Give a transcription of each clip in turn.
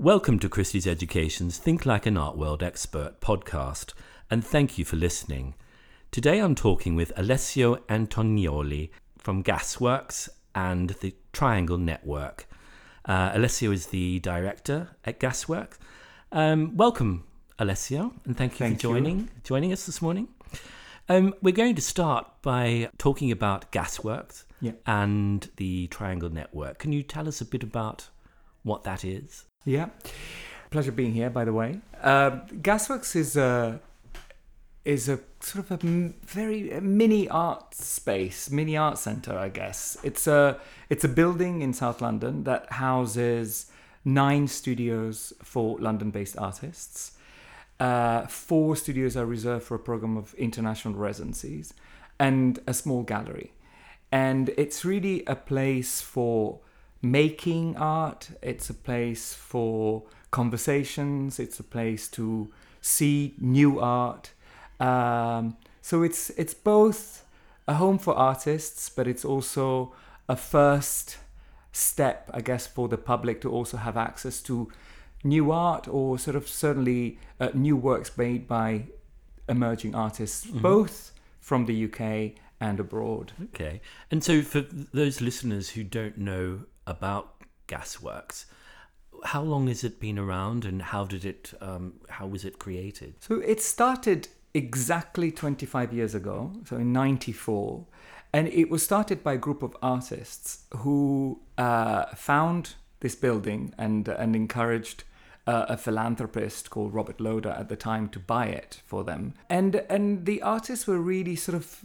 Welcome to Christie's Education's Think Like an Art World Expert podcast, and thank you for listening. Today I'm talking with Alessio Antonioli from Gasworks and the Triangle Network. Uh, Alessio is the director at Gasworks. Um, welcome, Alessio, and thank you Thank for you. joining joining us this morning. Um, we're going to start by talking about Gasworks Yeah. and the Triangle Network. Can you tell us a bit about what that is? Yeah. Pleasure being here, by the way. Uh, Gasworks is a is a sort of a m- very mini art space, mini art center, I guess. It's a it's a building in South London that houses nine studios for London-based artists. Uh, four studios are reserved for a program of international residencies, and a small gallery. And it's really a place for making art. It's a place for conversations. It's a place to see new art. Um, so it's it's both a home for artists, but it's also a first step, I guess, for the public to also have access to new art or sort of certainly uh, new works made by emerging artists, both from the UK and abroad. Okay. And so, for those listeners who don't know about Gasworks, how long has it been around, and how did it? Um, how was it created? So it started exactly 25 years ago, so in 94. And it was started by a group of artists who uh, found this building and, and encouraged uh, a philanthropist called Robert Loder at the time to buy it for them. And, and the artists were really sort of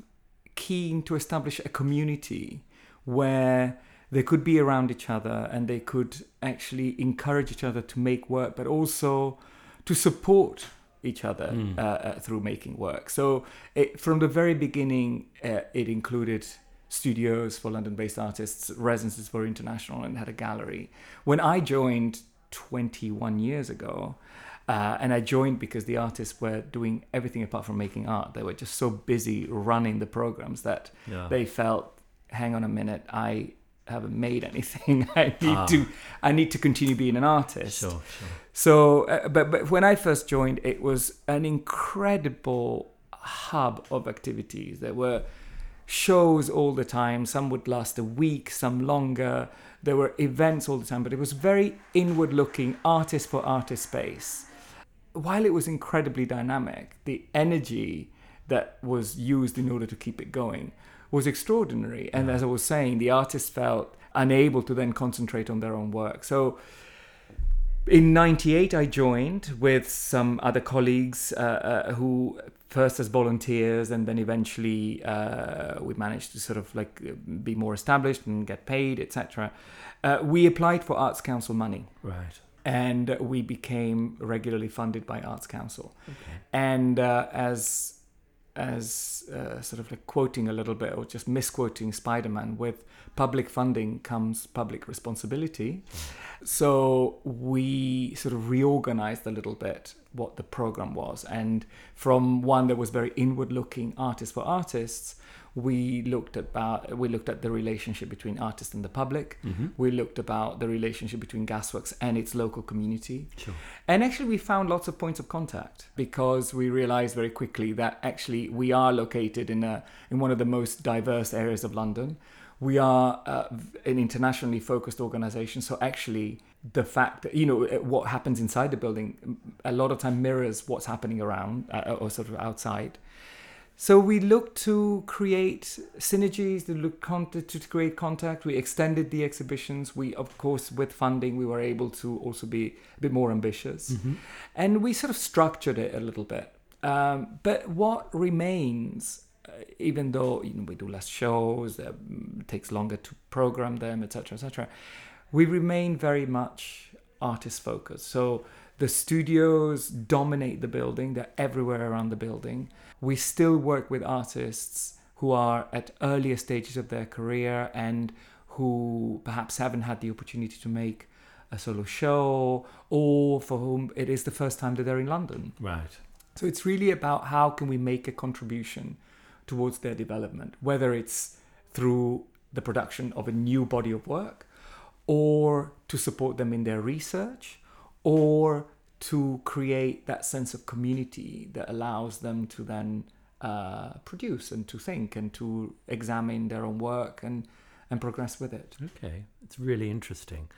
keen to establish a community where they could be around each other and they could actually encourage each other to make work, but also to support each other uh, uh, through making work. So it, from the very beginning, uh, it included studios for London-based artists, residences for international, and had a gallery. When I joined 21 years ago, uh, and I joined because the artists were doing everything apart from making art. They were just so busy running the programs that Yeah. they felt, hang on a minute, I haven't made anything. I need to, I need to continue being an artist. Sure, sure. So, uh, but but when I first joined, it was an incredible hub of activities. There were shows all the time. Some would last a week, some longer. There were events all the time, but it was very inward-looking, artist for artist space. While it was incredibly dynamic, the energy that was used in order to keep it going was extraordinary. And as I was saying, the artists felt unable to then concentrate on their own work. So in 98 i joined with some other colleagues uh, uh, who first as volunteers and then eventually uh, we managed to sort of like be more established and get paid etc uh, we applied for arts council money Right. and we became regularly funded by arts council Okay. and uh, as as uh, sort of like quoting a little bit or just misquoting Spider-Man with public funding comes public responsibility. So we sort of reorganized a little bit what the program was. And from one that was very inward looking artist for artists we looked at about we looked at the relationship between artists and the public we looked about the relationship between gasworks and its local community Sure. and actually, we found lots of points of contact because we realized very quickly that actually we are located in a in one of the most diverse areas of London. We are uh, an internationally focused organization, so actually the fact that you know what happens inside the building a lot of time mirrors what's happening around uh, or sort of outside. So we looked to create synergies, to look con- to create contact. We extended the exhibitions. We, of course, with funding, we were able to also be a bit more ambitious, and we sort of structured it a little bit. Um, but what remains, uh, even though you know, we do less shows, uh, it takes longer to program them, etc., etc., we remain very much artist focused. So the studios dominate the building, they're everywhere around the building. We still work with artists who are at earlier stages of their career and who perhaps haven't had the opportunity to make a solo show or for whom it is the first time that they're in London. Right. So it's really about how can we make a contribution towards their development, whether it's through the production of a new body of work or to support them in their research or to create that sense of community that allows them to then uh, produce and to think and to examine their own work and and progress with it. Okay, it's really interesting.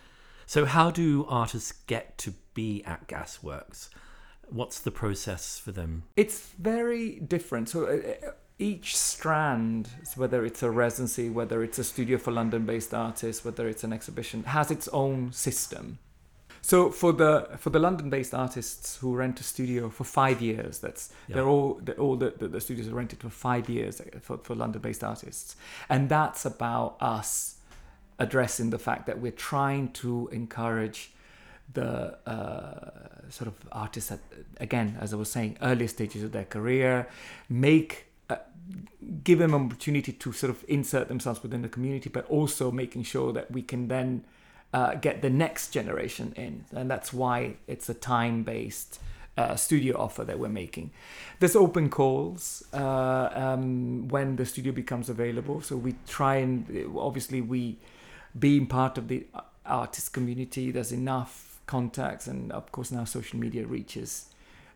So, how do artists get to be at Gasworks? What's the process for them? It's very different. So, uh, each strand, whether it's a residency, whether it's a studio for London based artists, whether it's an exhibition, has its own system. So for the for the London-based artists who rent a studio for five years, that's Yeah. they're all they're all the, the, the studios are rented for five years for, for London-based artists, and that's about us addressing the fact that we're trying to encourage the uh, sort of artists at again, as I was saying, earlier stages of their career, make uh, give them an opportunity to sort of insert themselves within the community, but also making sure that we can then uh, get the next generation in, and that's why it's a time-based uh, studio offer that we're making. There's open calls uh, um, when the studio becomes available, so we try and obviously we being part of the artist community. There's enough contacts, and of course now social media reaches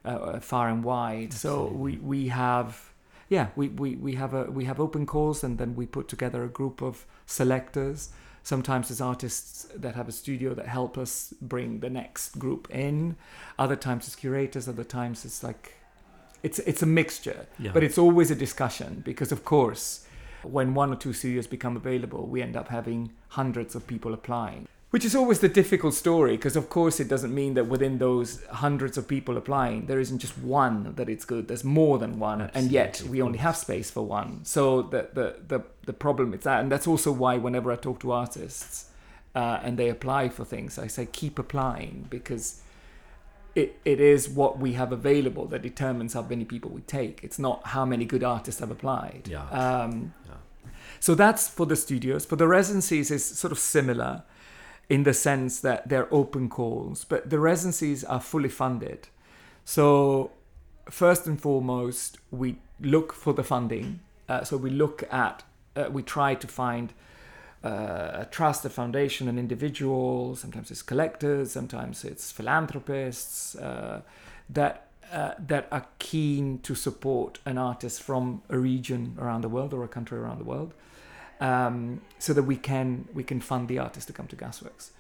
uh, far and wide. So we we have yeah we, we, we have a we have open calls and then we put together a group of selectors sometimes there's artists that have a studio that help us bring the next group in. Other times it's curators other times it's like it's it's a mixture. Yeah. but it's always a discussion because of course when one or two studios become available we end up having hundreds of people applying which is always the difficult story because of course it doesn't mean that within those hundreds of people applying there isn't just one that it's good there's more than one and yet we only have space for one so the the the, the problem is that and that's also why whenever i talk to artists uh, and they apply for things i say keep applying because it, it is what we have available that determines how many people we take it's not how many good artists have applied Yeah. um, Yeah. so that's for the studios. For the residencies, is sort of similar in the sense that they're open calls, but the residencies are fully funded. So first and foremost, we look for the funding. Uh, so we look at, uh, we try to find uh, a trust, a foundation, an individual. Sometimes it's collectors, sometimes it's philanthropists uh, that uh, that are keen to support an artist from a region around the world or a country around the world, um, so that we can we can fund the artist to come to Gasworks.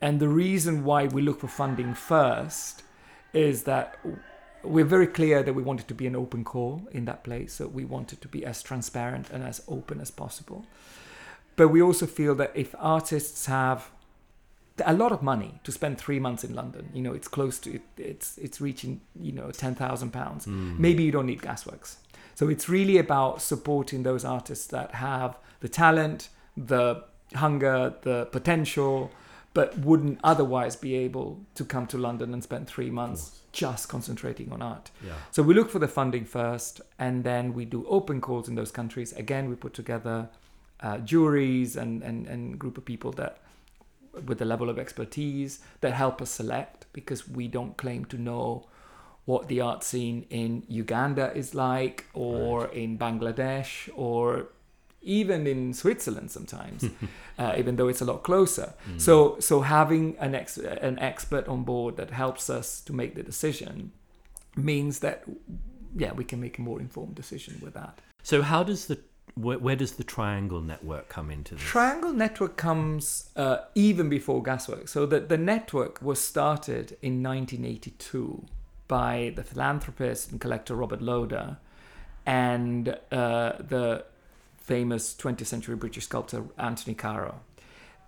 And the reason why we look for funding first is that we're very clear that we wanted to be an open call in that place. So we wanted to be as transparent and as open as possible. But we also feel that if artists have a lot of money to spend three months in London, you know, it's close to it, it's it's reaching you know ten thousand pounds. Maybe you don't need Gasworks. So it's really about supporting those artists that have the talent, the hunger, the potential, but wouldn't otherwise be able to come to London and spend three months just concentrating on art. Yeah. So we look for the funding first, and then we do open calls in those countries. Again, we put together uh, juries and, and and group of people that with the level of expertise that help us select because we don't claim to know what the art scene in Uganda is like or in Bangladesh or even in Switzerland sometimes uh, even though it's a lot closer. So so having an ex- an expert on board that helps us to make the decision means that yeah we can make a more informed decision with that. So, how does the where, where does the Triangle Network come into this? Triangle Network comes uh, even before Gasworks. So the, the network was started in 1982 by the philanthropist and collector Robert Loder and uh, the famous 20th century British sculptor Anthony Caro.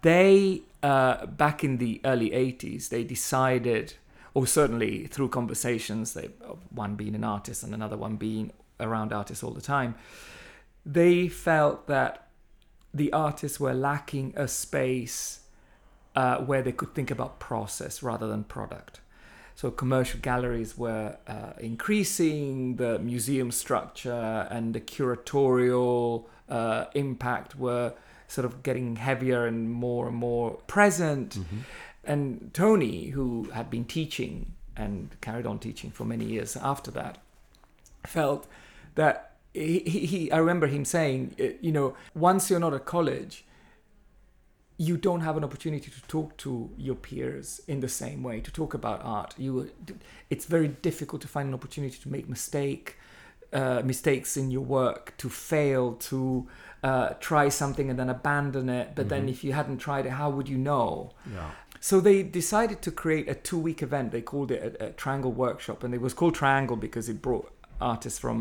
They, uh, back in the early 80s, they decided, or certainly through conversations, they, one being an artist and another one being around artists all the time, they felt that the artists were lacking a space uh, where they could think about process rather than product. So commercial galleries were uh, increasing, the museum structure and the curatorial uh, impact were sort of getting heavier and more and more present. And Tony, who had been teaching and carried on teaching for many years after that, felt that he, he, I remember him saying, uh, you know, once you're not at college, you don't have an opportunity to talk to your peers in the same way to talk about art you it's very difficult to find an opportunity to make mistake uh, mistakes in your work to fail to uh, try something and then abandon it but then if you hadn't tried it how would you know Yeah. so they decided to create a two-week event. They called it a, a Triangle Workshop, and it was called Triangle because it brought artists from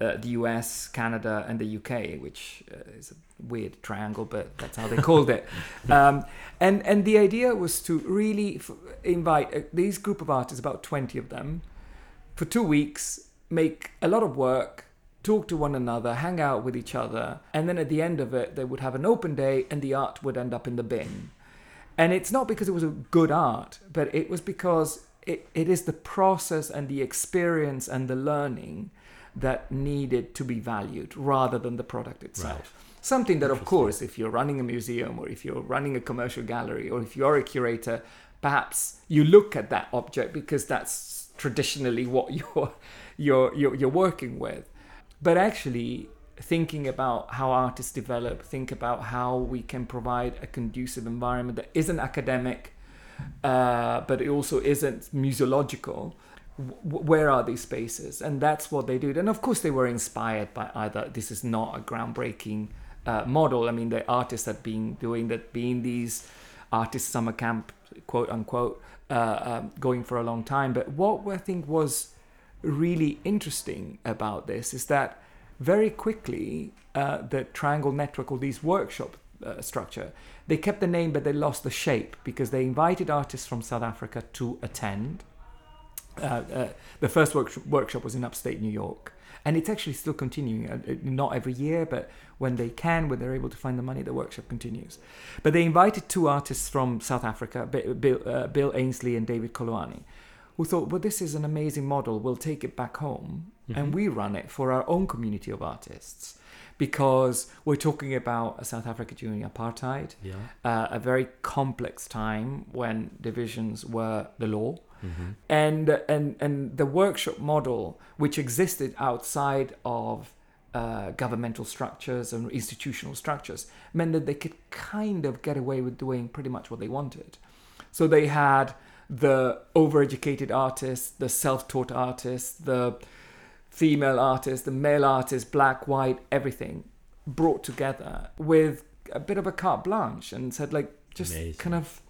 uh, the US, Canada, and the UK, which uh, is a weird triangle, but that's how they called it. Um, and and the idea was to really f- invite uh, these group of artists, about twenty of them, for two weeks, make a lot of work. Talk to one another, hang out with each other, and then at the end of it, they would have an open day, and the art would end up in the bin. And it's not because it was a good art, but it was because it, it is the process and the experience and the learning that needed to be valued rather than the product itself. Right. Something that, of course, if you're running a museum or if you're running a commercial gallery or if you're a curator, perhaps you look at that object because that's traditionally what you're, you're, you're, you're working with. But actually, thinking about how artists develop, think about how we can provide a conducive environment that isn't academic, uh, but it also isn't museological. Where are these spaces? And that's what they did. And of course, they were inspired by either this is not a groundbreaking uh, model. I mean, the artists had been doing that, being these artist summer camp, quote unquote, uh, um, going for a long time. But what I think was really interesting about this is that very quickly uh, the triangle network or these workshop uh, structure they kept the name but they lost the shape because they invited artists from south africa to attend uh, uh, the first work- workshop was in upstate new york and it's actually still continuing uh, not every year but when they can when they're able to find the money the workshop continues but they invited two artists from south africa bill, uh, bill Ainslie and david Koloane, who thought, well, this is an amazing model. We'll take it back home and we run it for our own community of artists because we're talking about South Africa during apartheid, Yeah. uh, a very complex time when divisions were the law. Mm-hmm. And, and, and the workshop model, which existed outside of uh, governmental structures and institutional structures, meant that they could kind of get away with doing pretty much what they wanted. So they had the overeducated artists, the self taught artists, the female artists, the male artists, black, white, everything brought together with a bit of a carte blanche and said, like, just Amazing. kind of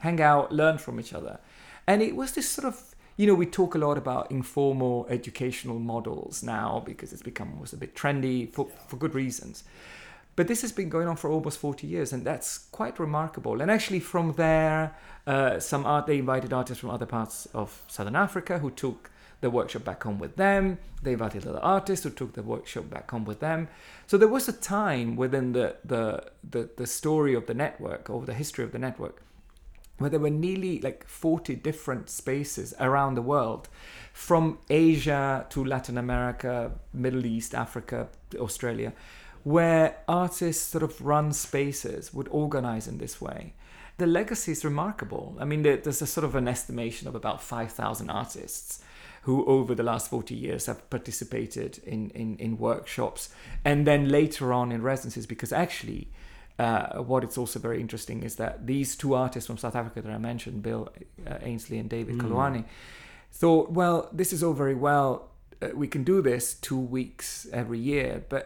hang out, learn from each other. And it was this sort of, you know, we talk a lot about informal educational models now because it's become almost a bit trendy for, for good reasons. But this has been going on for almost 40 years, and that's quite remarkable. And actually, from there, uh, some art they invited artists from other parts of Southern Africa who took the workshop back home with them. They invited other artists who took the workshop back home with them. So there was a time within the the the, the story of the network or the history of the network where there were nearly like 40 different spaces around the world from Asia to Latin America, Middle East, Africa, Australia, where artists sort of run spaces, would organize in this way. The legacy is remarkable. I mean, there's a sort of an estimation of about 5,000 artists who, over the last 40 years, have participated in, in, in workshops and then later on in residencies, because actually, uh, what it's also very interesting is that these two artists from South Africa that I mentioned, Bill uh, Ainslie and David Mm. Koloane, thought, well, this is all very well. Uh, we can do this two weeks every year, but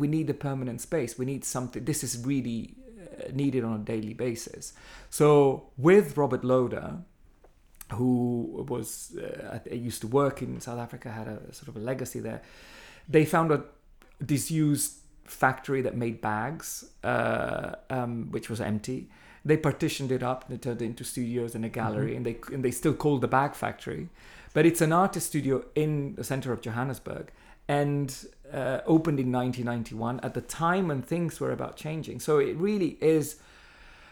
we need a permanent space. We need something. This is really uh, needed on a daily basis. So with Robert Loder, who was uh, used to work in South Africa, had a sort of a legacy there. They found a disused factory that made bags, uh, um, which was empty. They partitioned it up and turned it into studios and a gallery, and they and they still called the bag factory, but it's an artist studio in the center of Johannesburg, and uh, opened in 1991 at the time when things were about changing. So it really is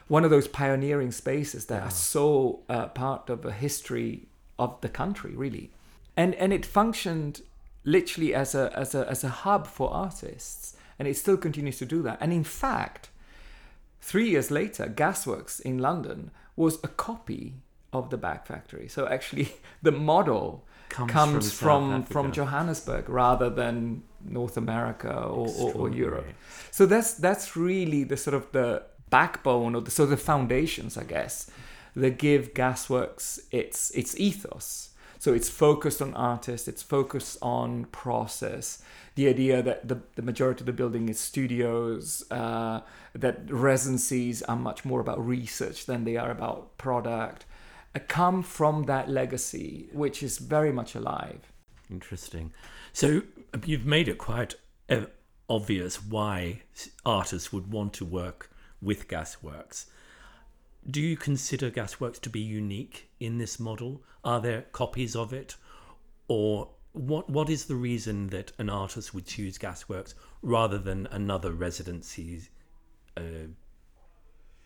one of those pioneering spaces that Wow. are so uh, part of a history of the country, really, and and it functioned literally as a as a as a hub for artists, and it still continues to do that. And in fact, three years later, Gasworks in London was a copy of the Bag Factory. So actually, the model Comes, comes South from from, Johannesburg rather than North America or, or, or Europe. So that's that's really the sort of the backbone or the sort of foundations, I guess, that give Gasworks its its ethos. So it's focused on artists, it's focused on process. The idea that the, the majority of the building is studios, uh, that residencies are much more about research than they are about product, uh, come from that legacy, which is very much alive. Interesting. So you've made it quite uh, obvious why artists would want to work with Gasworks. Do you consider Gasworks to be unique in this model? Are there copies of it? Or what what is the reason that an artist would choose Gasworks rather than another residency uh,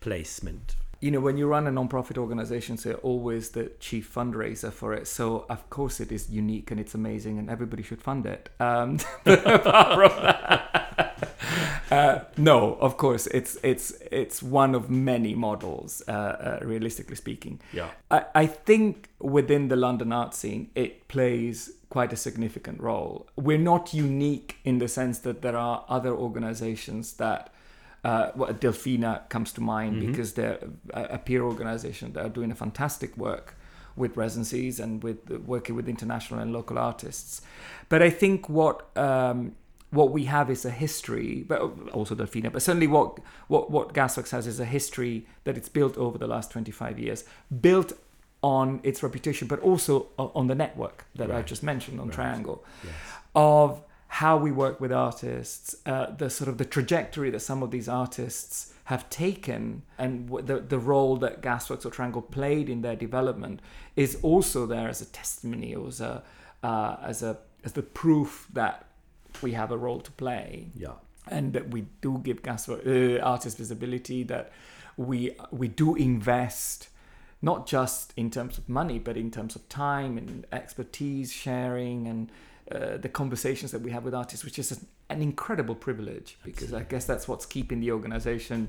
placement? You know, when you run a non-profit organization, so you're always the chief fundraiser for it. So of course it is unique and it's amazing, and everybody should fund it. Um, apart from that, uh, no, of course it's it's it's one of many models. Uh, uh, realistically speaking, Yeah. I, I think within the London art scene, it plays quite a significant role. We're not unique in the sense that there are other organizations that, uh, well, Delfina comes to mind because they're a, peer organization that are doing a fantastic work with residencies and with working with international and local artists. But I think what um, what we have is a history, but also Delfina, but certainly what what what Gasworks has is a history that it's built over the last 25 years, built on its reputation, but also on the network that I just mentioned on Right. Triangle, Yes. of how we work with artists, uh, the sort of the trajectory that some of these artists have taken, and the the role that Gasworks or Triangle played in their development is also there as a testimony, or as a uh, as a as the proof that we have a role to play Yeah. and that we do give gas uh, artists visibility that we we do invest not just in terms of money but in terms of time and expertise sharing and uh, the conversations that we have with artists which is an, an incredible privilege because i guess that's what's keeping the organization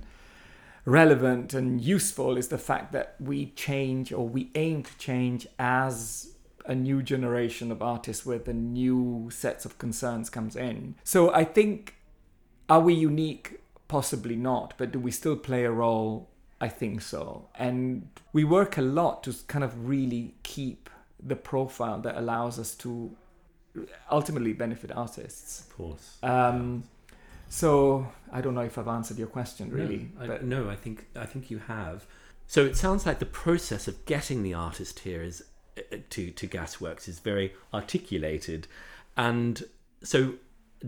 relevant and useful is the fact that we change or we aim to change as a new generation of artists with a new sets of concerns comes in. So I think are we unique? Possibly not, but do we still play a role? I think so. And we work a lot to kind of really keep the profile that allows us to ultimately benefit artists. Of course. Um, so I don't know if I've answered your question really, No, I, but no, I think I think you have. So it sounds like the process of getting the artist here is uh, to to Gasworks is very articulated, and so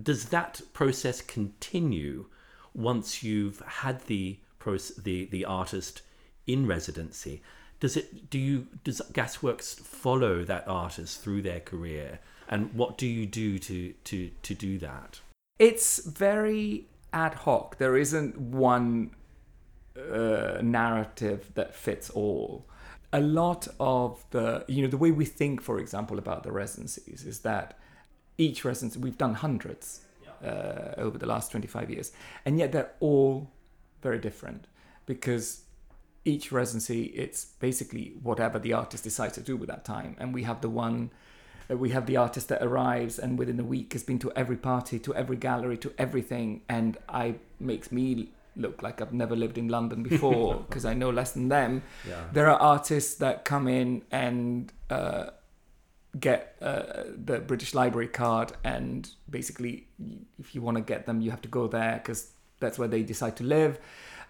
does that process continue once you've had the proce- the the artist in residency? Does it do you does Gasworks follow that artist through their career, and what do you do to to to do that? it's very ad hoc. There isn't one uh, narrative that fits all. A lot of the, you know, the way we think, for example, about the residencies is that each residency, we've done hundreds uh, over the last 25 years, and yet they're all very different because each residency, it's basically whatever the artist decides to do with that time. And we have the one uh, we have the artist that arrives and within a week has been to every party, to every gallery, to everything, and I makes me look like I've never lived in London before because I know less than them. Yeah. There are artists that come in and uh, get uh, the British Library card, and basically, if you want to get them, you have to go there because that's where they decide to live.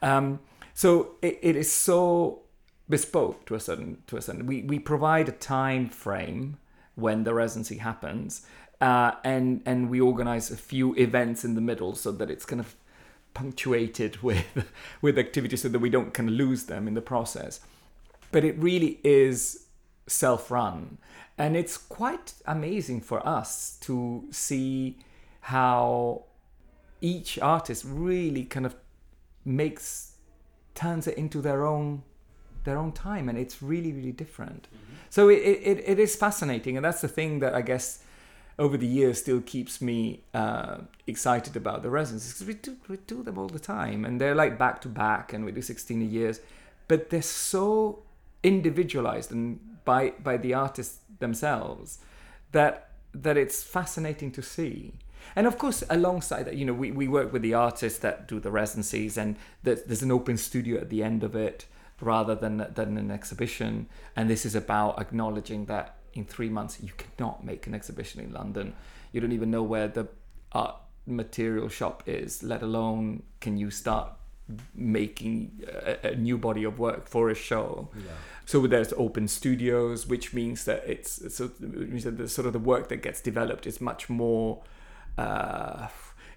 Um, so it, it is so bespoke to a certain to a certain. We we provide a time frame when the residency happens, uh, and and we organize a few events in the middle so that it's kind of punctuated with with activities so that we don't kind of lose them in the process. But it really is self-run, and it's quite amazing for us to see how each artist really kind of makes turns it into their own their own time and it's really really different. So it, it, it is fascinating and that's the thing that i guess over the years still keeps me uh, excited about the residencies because we do, we do them all the time and they're like back to back and we do 16 a years but they're so individualized and by by the artists themselves that that it's fascinating to see And of course, alongside that, you know, we, we work with the artists that do the residencies, and there's an open studio at the end of it rather than than an exhibition. And this is about acknowledging that in three months you cannot make an exhibition in London. You don't even know where the art material shop is, let alone can you start making a, a new body of work for a show. Yeah. So there's open studios, which means that it's so means that the sort of the work that gets developed is much more. Uh,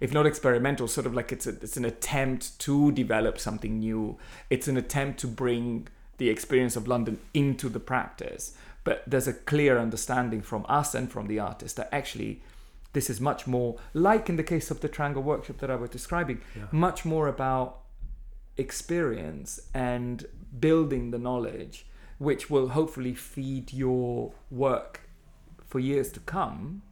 if not experimental, sort of like it's a, it's an attempt to develop something new. It's an attempt to bring the experience of London into the practice. But there's a clear understanding from us and from the artist that actually this is much more like in the case of the triangle workshop that I was describing, yeah. much more about experience and building the knowledge, which will hopefully feed your work for years to come,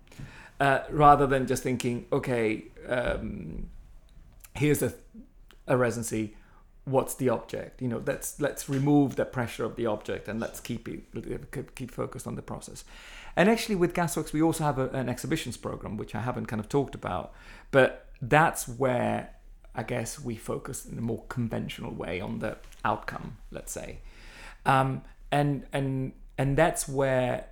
uh, rather than just thinking, okay, um, here's a, a residency. What's the object? You know, let's let's remove the pressure of the object and let's keep it keep focused on the process. And actually, with Gasworks, we also have a, an exhibitions program, which I haven't kind of talked about, but that's where I guess we focus in a more conventional way on the outcome, let's say, um, and and and that's where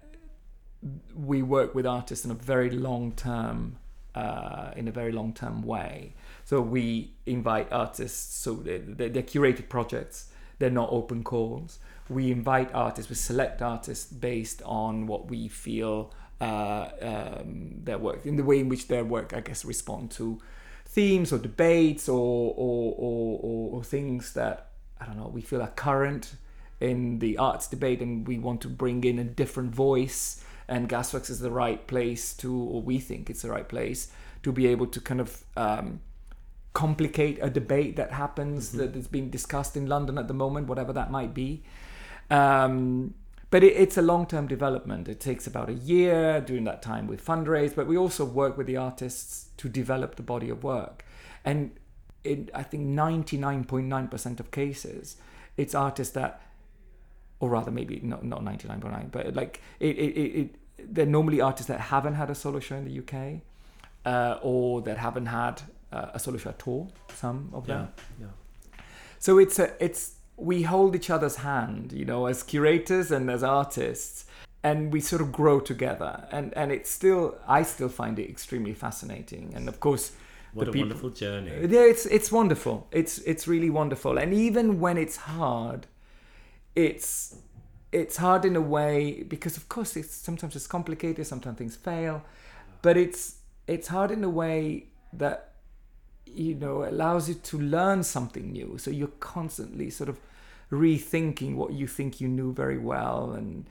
we work with artists in a very long term, uh, in a very long term way. So we invite artists, so they're, they're curated projects. They're not open calls. We invite artists, we select artists based on what we feel uh, um, their work, in the way in which their work, I guess, respond to themes or debates or, or, or, or things that I don't know we feel are current in the arts debate and we want to bring in a different voice and Gasworks is the right place to or we think it's the right place to be able to kind of um, complicate a debate that happens mm-hmm. that is being discussed in London at the moment whatever that might be um, but it, it's a long-term development it takes about a year during that time with fundraise but we also work with the artists to develop the body of work. And in, I think 99.9% of cases, it's artists that, or rather maybe not, not 99.9, but like it, it, it, it, they're normally artists that haven't had a solo show in the UK uh, or that haven't had uh, a solo show at all, some of them. Yeah, yeah. So it's a, it's, we hold each other's hand, you know, as curators and as artists and we sort of grow together. And and it's still i still find it extremely fascinating. And of course what a people, wonderful journey. Yeah it's it's wonderful. It's it's really wonderful. And even when it's hard it's it's hard in a way because of course it's sometimes it's complicated sometimes things fail but it's it's hard in a way that you know allows you to learn something new. So you're constantly sort of rethinking what you think you knew very well and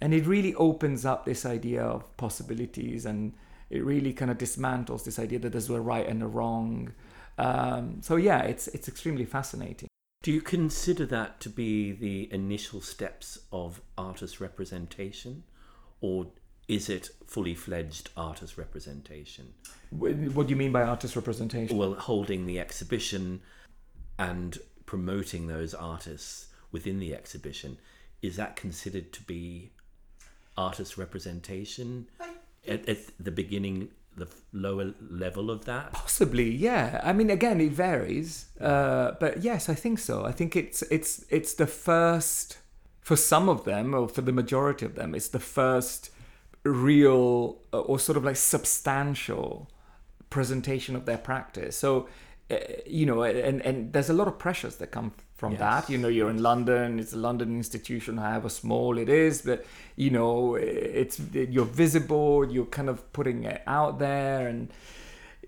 and it really opens up this idea of possibilities and it really kind of dismantles this idea that there's a right and a wrong. Um, so yeah it's it's extremely fascinating do you consider that to be the initial steps of artist representation? Or is it fully fledged artist representation? What do you mean by artist representation? Well holding the exhibition and promoting those artists within the exhibition is that considered to be artist representation? At, at the beginning the lower level of that? Possibly yeah. I mean again it varies uh, but yes i think so. I think it's it's it's the first for some of them or for the majority of them it's the first real uh, or sort of like substantial presentation of their practice. So uh, you know and and there's a lot of pressures that come from yes. that. You know, you're in London, it's a London institution, however small it is, but you know, it's you're visible, you're kind of putting it out there and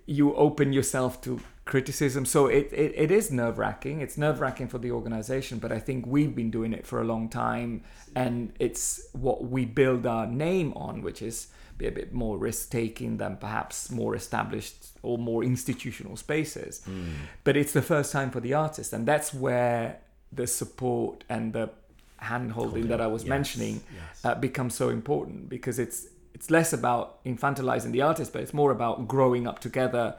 you open yourself to criticism. So it, it, it is nerve wracking. It's nerve wracking for the organization, but I think we've been doing it for a long time and it's what we build our name on, which is be a bit more risk taking than perhaps more established or more institutional spaces. Mm. But it's the first time for the artist, and that's where the support and the hand holding that I was yes. mentioning yes. Uh, becomes so important because it's it's less about infantilizing the artist, but it's more about growing up together.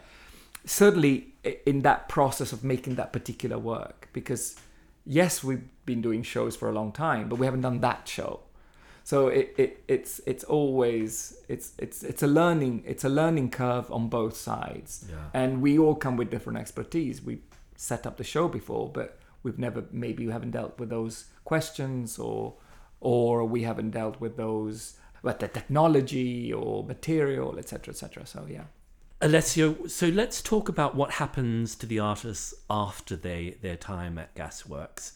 Certainly, in that process of making that particular work, because yes, we've been doing shows for a long time, but we haven't done that show. So it, it it's it's always it's it's it's a learning it's a learning curve on both sides. Yeah. And we all come with different expertise. We set up the show before, but we've never maybe we haven't dealt with those questions or or we haven't dealt with those but the technology or material, etc., etc. So yeah. Alessio, so let's talk about what happens to the artists after they their time at Gasworks.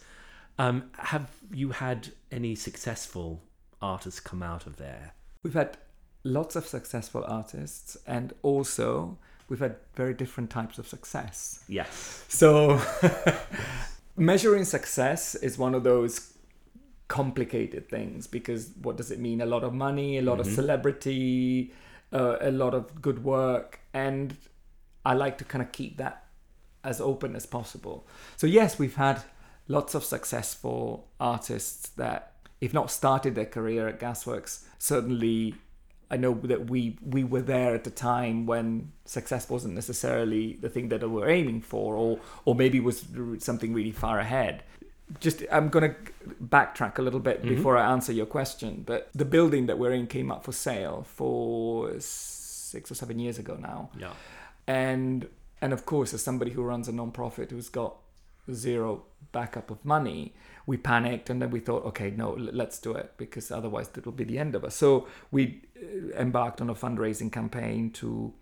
Um, have you had any successful artists come out of there? We've had lots of successful artists, and also we've had very different types of success. Yes. So, measuring success is one of those complicated things because what does it mean? A lot of money, a lot of celebrity, uh, a lot of good work, and I like to kind of keep that as open as possible. So yes, we've had lots of successful artists that, if not started their career at Gasworks, certainly I know that we we were there at the time when success wasn't necessarily the thing that we were aiming for, or or maybe was something really far ahead. Just I'm gonna backtrack a little bit mm-hmm. before I answer your question, but the building that we're in came up for sale for six or seven years ago now Yeah. and and of course as somebody who runs a non-profit who's got zero backup of money we panicked and then we thought okay no let's do it because otherwise it will be the end of us. So we uh, embarked on a fundraising campaign to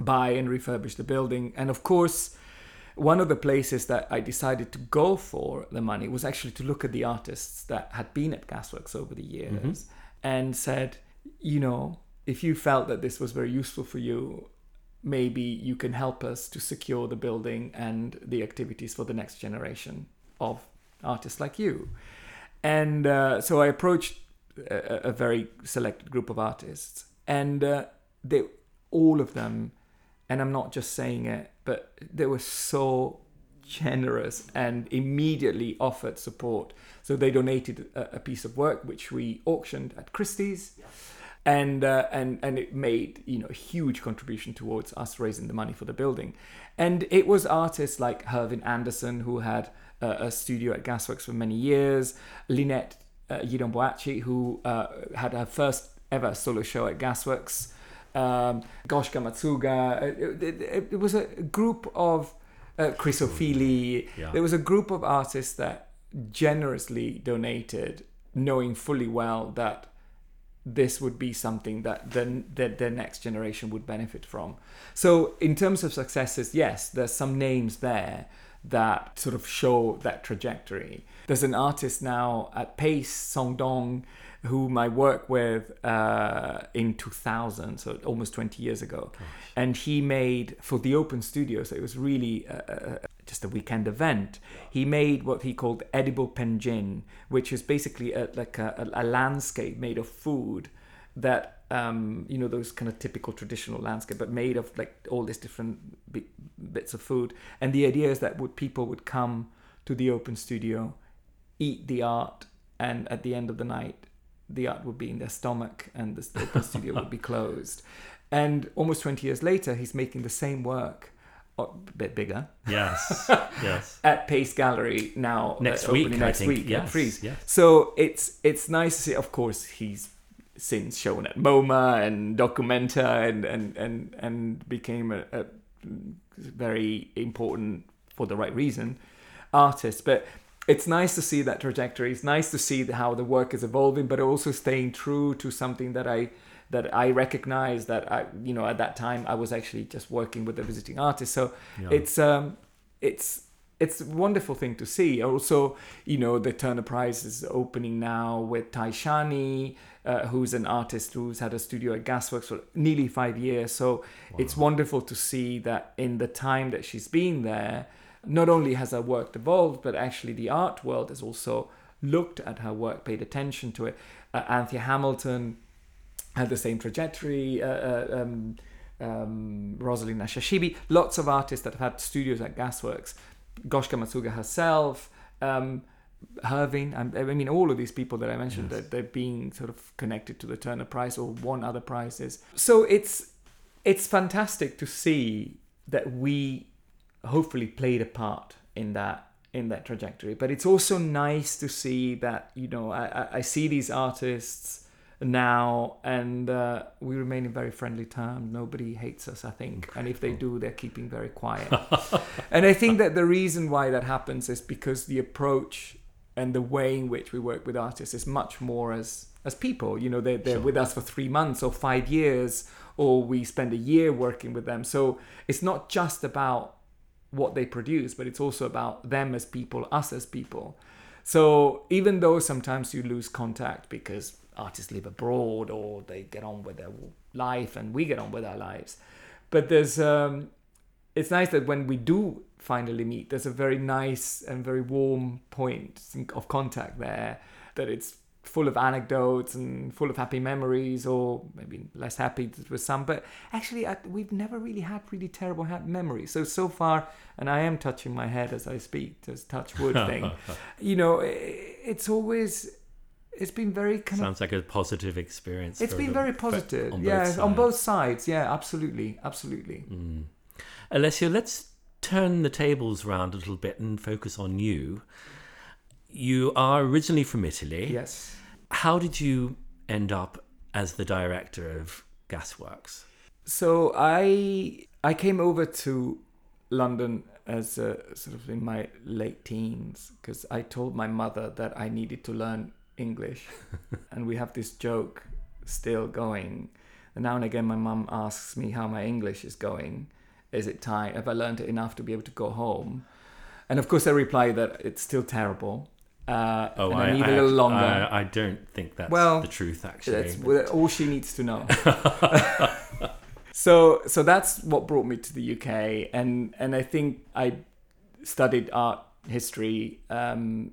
buy and refurbish the building. And of course one of the places that I decided to go for the money was actually to look at the artists that had been at Gasworks over the years and said, you know, if you felt that this was very useful for you, maybe you can help us to secure the building and the activities for the next generation of artists like you. And uh, so I approached a, a very selected group of artists, and uh, they, all of them, and I'm not just saying it, but they were so generous and immediately offered support. So they donated a, a piece of work which we auctioned at Christie's and uh, and and it made you know a huge contribution towards us raising the money for the building, and it was artists like Hurvin Anderson who had uh, a studio at Gasworks for many years, Lynette uh, Yiadom-Boakye who uh, had her first ever solo show at Gasworks, um, Goshka Macuga. It, it, it, it was a group of uh, Chris Ofili. Yeah. There was a group of artists that generously donated, knowing fully well that this would be something that the, the, the next generation would benefit from. So, in terms of successes, yes, there's some names there that sort of show that trajectory. There's an artist now at Pace, Song Dong, whom I work with uh, in 2000, so almost 20 years ago. And he made for the Open Studio, so it was really uh, uh, just a weekend event. He made what he called edible penjing, which is basically a, like a, a landscape made of food that um, you know those kind of typical traditional landscape, but made of like all these different bi- bits of food. And the idea is that would people would come to the open studio, eat the art, and at the end of the night, the art would be in their stomach, and the open studio would be closed. And almost 20 years later, he's making the same work, a bit bigger, Yes. yes. at Pace Gallery now. uh, Next opening week, I next think. week Yes, at Frieze. yes. So it's it's nice to see. Of course, he's since shown at MoMA and Documenta and and and and became a, a very important for the right reason artist. But it's nice to see that trajectory. It's nice to see how the work is evolving, but also staying true to something that I that I recognize that I you know at that time I was actually just working with a visiting artist. So Yeah. it's um it's it's a wonderful thing to see. Also, you know, the Turner Prize is opening now with Tai Shani, uh, who's an artist who's had a studio at Gasworks for nearly five years. So it's wonderful to see that in the time that she's been there, not only has her work evolved, but actually the art world has also looked at her work, paid attention to it. Uh, Anthea Hamilton had the same trajectory. Uh, uh, um, um, Rosalind Nashashibi, lots of artists that have had studios at Gasworks. Goshka Macuga herself, um, Hurvin, um, I mean, all of these people that I mentioned, that they're being sort of connected to the Turner Prize or won other prizes. So it's it's fantastic to see that we hopefully played a part in that in that trajectory. But it's also nice to see that you know I, I, I see these artists now and uh, we remain in very friendly terms. Nobody hates us i think. And if they do they're keeping very quiet. And i think that the reason why that happens is because the approach and the way in which we work with artists is much more as as people. You know they're, they're Sure. with us for three months or five years or we spend a year working with them. So it's not just about what they produce but it's also about them as people us as people. So even though sometimes you lose contact because artists live abroad or they get on with their life and we get on with our lives, but there's um, it's nice that when we do finally meet, there's a very nice and very warm point of contact there. That it's full of anecdotes and full of happy memories, or maybe less happy with some. But actually, I, we've never really had really terrible ha- memories. So so far, and I am touching my head as I speak, just touch wood thing. you know, i- it's always it's been very kind of Sounds like a positive experience. It's been very positive. on both yeah, on both sides. Yeah, absolutely, absolutely. Mm. Alessio, let's turn the tables around a little bit and focus on you. You are originally from Italy. Yes. How did you end up as the director of Gasworks? So I I came over to London as a, sort of in my late teens because I told my mother that I needed to learn English, and we have this joke still going. And now and again, my mum asks me how my English is going. Is it time? Have I learned it enough to be able to go home? And of course, I reply that it's still terrible. Uh, Oh, and I, I, need I a little longer. I, I don't think that's Well, the truth, actually. That's but- all she needs to know. so so that's what brought me to the UK, and and I think I studied art history um,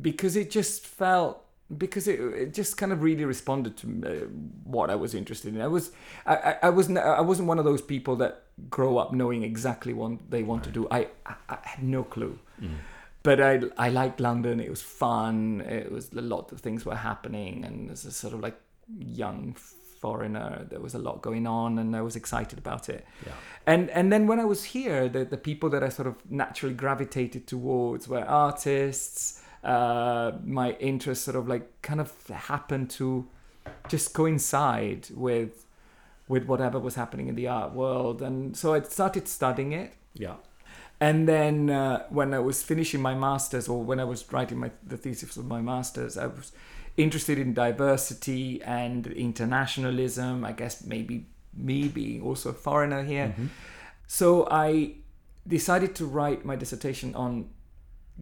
because it just felt because it, it just kind of really responded to uh, what I was interested in. I was I, I, I wasn't I wasn't one of those people that grow up knowing exactly what they want to do. I, I I had no clue Mm. but I I liked London. It was fun. It was a lot of things were happening, and as a sort of like young foreigner, there was a lot going on, and I was excited about it. Yeah. And and then when I was here, the the people that I sort of naturally gravitated towards were artists. Uh, my interests sort of like kind of happened to just coincide with with whatever was happening in the art world, and so I started studying it. yeah. And then uh, when I was finishing my masters, or when I was writing my the thesis of my masters, I was interested in diversity and internationalism. I guess maybe me being also a foreigner here, Mhm. so I decided to write my dissertation on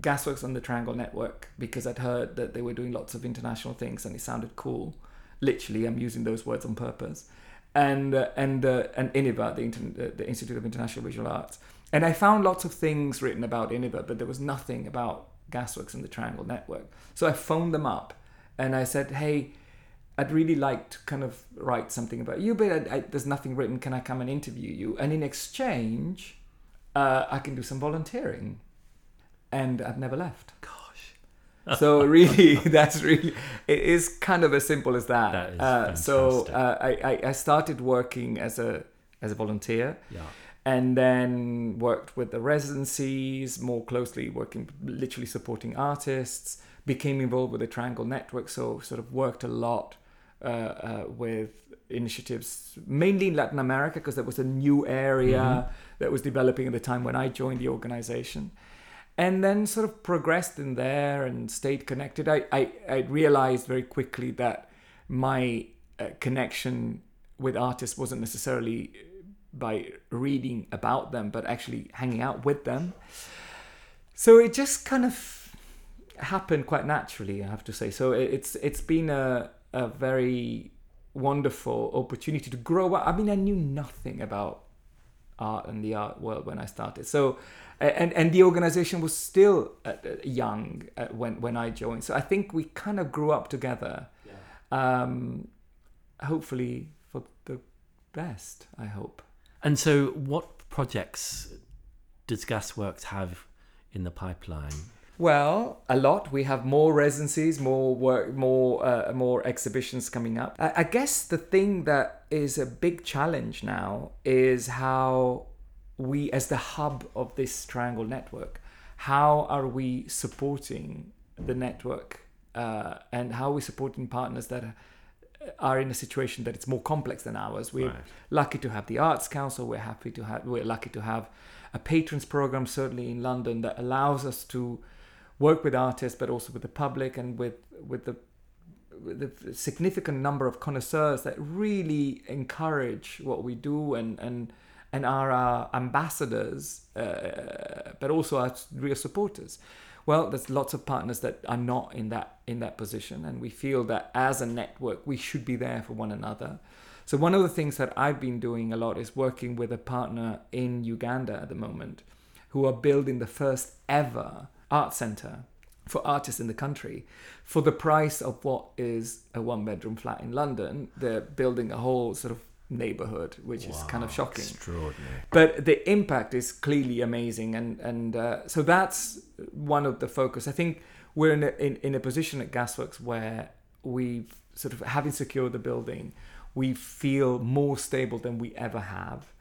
gasworks on the Triangle Network because I'd heard that they were doing lots of international things and it sounded cool. Literally, I'm using those words on purpose. And uh, and uh, and INIVA, the, Inter- uh, the Institute of International Visual Arts, and I found lots of things written about INIVA, but there was nothing about gasworks and the Triangle Network. So I phoned them up and I said, "Hey, I'd really like to kind of write something about you, but I, I, there's nothing written. Can I come and interview you? And in exchange, uh, I can do some volunteering." And I've never left. Gosh. So really, that's really it is kind of as simple as that. That is uh, so uh, I, I I started working as a as a volunteer Yeah. and then worked with the residencies more closely working literally supporting artists became involved with the triangle network so sort of worked a lot uh, uh, with initiatives mainly in latin america because that was a new area Mhm. that was developing at the time when i joined the organization and then sort of progressed in there and stayed connected i, I, I realized very quickly that my uh, connection with artists wasn't necessarily by reading about them, but actually hanging out with them. So it just kind of happened quite naturally, I have to say. So it- it's it's been a a very wonderful opportunity to grow up. I mean, I knew nothing about art and the art world when I started. So and and the organization was still uh, uh, young uh, when when I joined. So I think we kind of grew up together. Um, hopefully for the best. I hope. And so, what projects does Gasworks have in the pipeline? Well, a lot. We have more residencies, more work, more uh, more exhibitions coming up. I, I guess the thing that is a big challenge now is how we, as the hub of this triangle network, how are we supporting the network uh, and how are we supporting partners that are in a situation that it's more complex than ours. We're Right. lucky to have the Arts Council. We're happy to have. We're lucky to have a patrons program, certainly in London, that allows us to work with artists, but also with the public and with with the with the significant number of connoisseurs that really encourage what we do and and and are our ambassadors, uh, but also our real supporters. Well, there's lots of partners that are not in that in that position, and we feel that as a network, we should be there for one another. So one of the things that I've been doing a lot is working with a partner in Uganda at the moment, who are building the first ever art center for artists in the country for the price of what is a one bedroom flat in London. They're building a whole sort of neighborhood, which is kind of shocking. Extraordinary. but the impact is clearly amazing and and uh, so that's one of the focus. I think we're in a, in, in a position at gasworks where we've sort of having secured the building we feel more stable than we ever have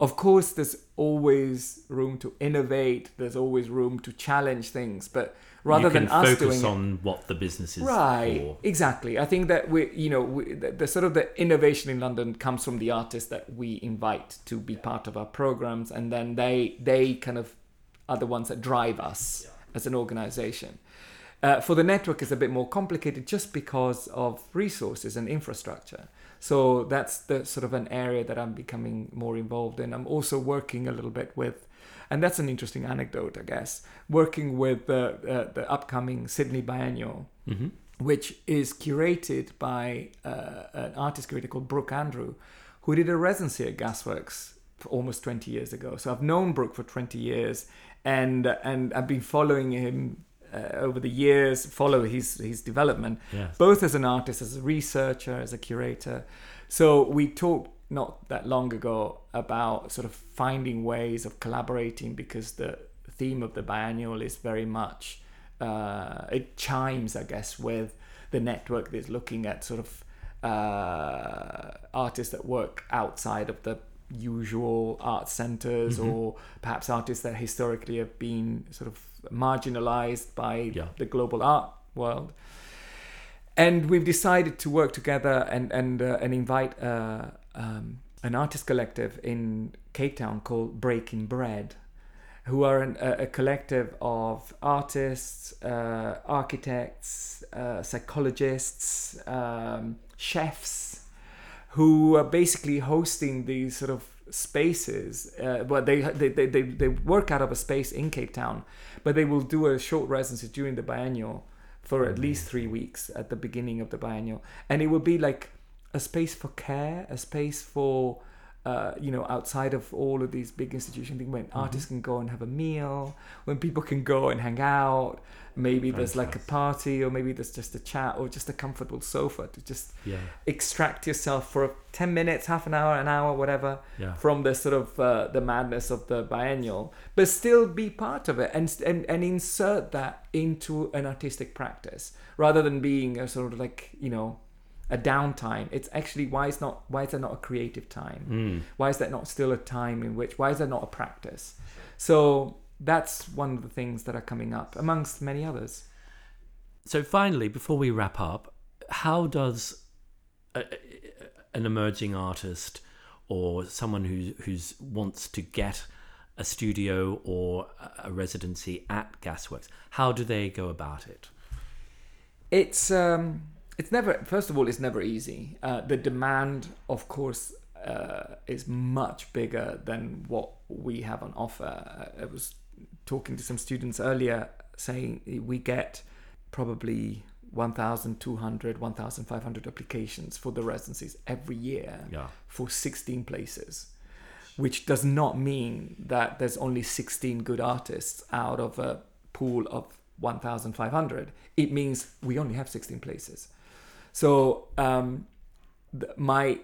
of course there's always room to innovate there's always room to challenge things but rather you can than us focus doing it, on what the business is right for. exactly. I think that we you know we, the, the sort of the innovation in london comes from the artists that we invite to be part of our programs and then they they kind of are the ones that drive us as an organization. Uh, for the network it's a bit more complicated just because of resources and infrastructure so that's the sort of an area that i'm becoming more involved in i'm also working a little bit with and that's an interesting anecdote i guess working with the, uh, the upcoming sydney biennial hmm which is curated by uh, an artist curator called Brook Andrew, who did a residency at Gasworks almost 20 years ago. So I've known Brook for 20 years, and and I've been following him uh, over the years, follow his his development, Yes. both as an artist, as a researcher, as a curator. So we talked not that long ago about sort of finding ways of collaborating because the theme of the biennial is very much uh, it chimes, I guess, with the network that's looking at sort of uh, artists that work outside of the usual art centers Mhm. or perhaps artists that historically have been sort of marginalized by Yeah. the global art world and we've decided to work together and and uh, and invite uh, um, an artist collective in Cape Town called Breaking Bread, who are an, a, a collective of artists, uh, architects, uh, psychologists, um, chefs, who are basically hosting these sort of spaces. Uh, well, they, they, they, they, they work out of a space in Cape Town, but they will do a short residency during the biennial for at least three weeks at the beginning of the biennial. And it will be like a space for care, a space for, uh, you know, outside of all of these big institutions, when artists can go and have a meal, when people can go and hang out. Maybe there's like a party, or maybe there's just a chat, or just a comfortable sofa to just Yeah. extract yourself for 10 minutes, half an hour, an hour, whatever, Yeah. from the sort of uh, the madness of the biennial, but still be part of it and, and and insert that into an artistic practice rather than being a sort of like you know a downtime. It's actually why is not why is there not a creative time? Mm. Why is that not still a time in which why is there not a practice? So that's one of the things that are coming up amongst many others. So finally, before we wrap up, how does a, an emerging artist or someone who who's wants to get a studio or a residency at Gasworks, how do they go about it? It's um, it's never. First of all, it's never easy. Uh, the demand, of course, uh, is much bigger than what we have on offer. I was talking to some students earlier, saying we get probably 1,200, 1,500 applications for the residencies every year Yeah. for 16 places, which does not mean that there's only 16 good artists out of a pool of 1,500. It means we only have 16 places. So um, th- my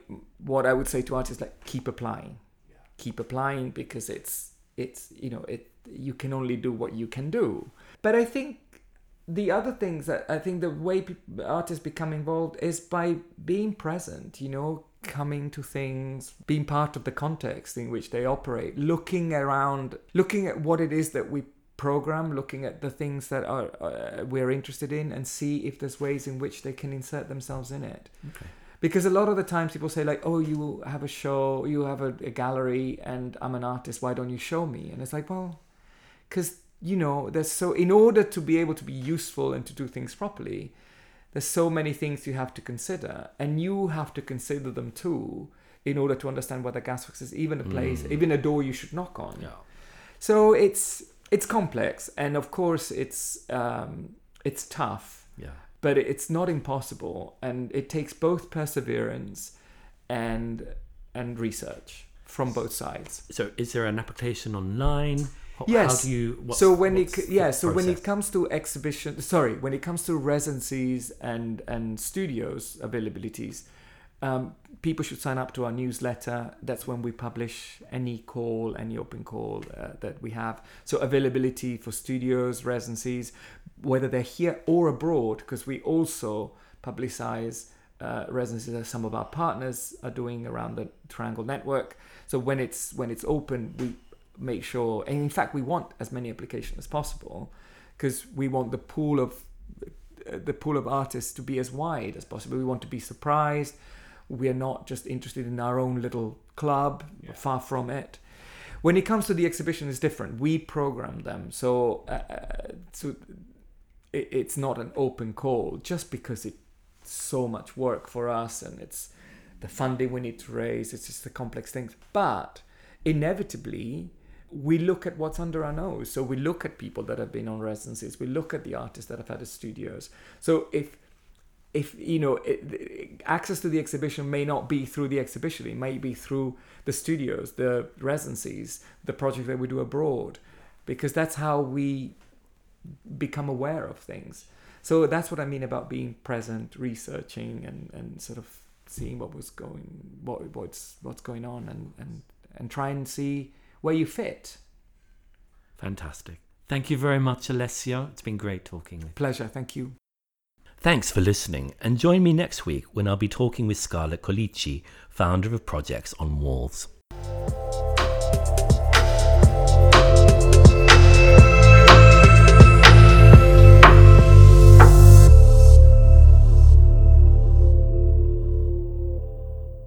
what I would say to artists like keep applying, keep applying because it's it's you know it you can only do what you can do. But I think the other things that I think the way artists become involved is by being present, you know, coming to things, being part of the context in which they operate, looking around, looking at what it is that we program looking at the things that are uh, we're interested in and see if there's ways in which they can insert themselves in it Okay. because a lot of the times people say like oh you have a show you have a, a gallery and i'm an artist why don't you show me and it's like well because you know there's so in order to be able to be useful and to do things properly there's so many things you have to consider and you have to consider them too in order to understand whether gasworks is even a place Mm. even a door you should knock on Yeah. so it's it's complex and of course it's um, it's tough Yeah. but it's not impossible and it takes both perseverance and and research from both sides So, is there an application online? How, Yes. How do you? So when it yeah so when it comes to exhibition sorry when it comes to residencies and and studios availabilities um, people should sign up to our newsletter. That's when we publish any call any open call uh, that we have. So availability for studios residencies whether they're here or abroad because we also publicize uh, residencies that some of our partners are doing around the triangle network. So when it's when it's open we make sure and in fact we want as many applications as possible because we want the pool of uh, the pool of artists to be as wide as possible. We want to be surprised we are not just interested in our own little club Yeah. far from it. When it comes to the exhibition it's different. We program them. So uh, uh, so it, it's not an open call just because it's so much work for us and it's the funding we need to raise it's just the complex things. But inevitably we look at what's under our nose. So we look at people that have been on residencies. We look at the artists that have had studios. So if if you know it, access to the exhibition may not be through the exhibition it might be through the studios the residencies the project that we do abroad because that's how we become aware of things so that's what i mean about being present researching and, and sort of seeing what was going what what's what's going on and and and try and see where you fit Fantastic. Thank you very much, Alessio. It's been great talking with you. pleasure thank you Thanks for listening, and join me next week when I'll be talking with Scarlett Colici, founder of Projects on Walls.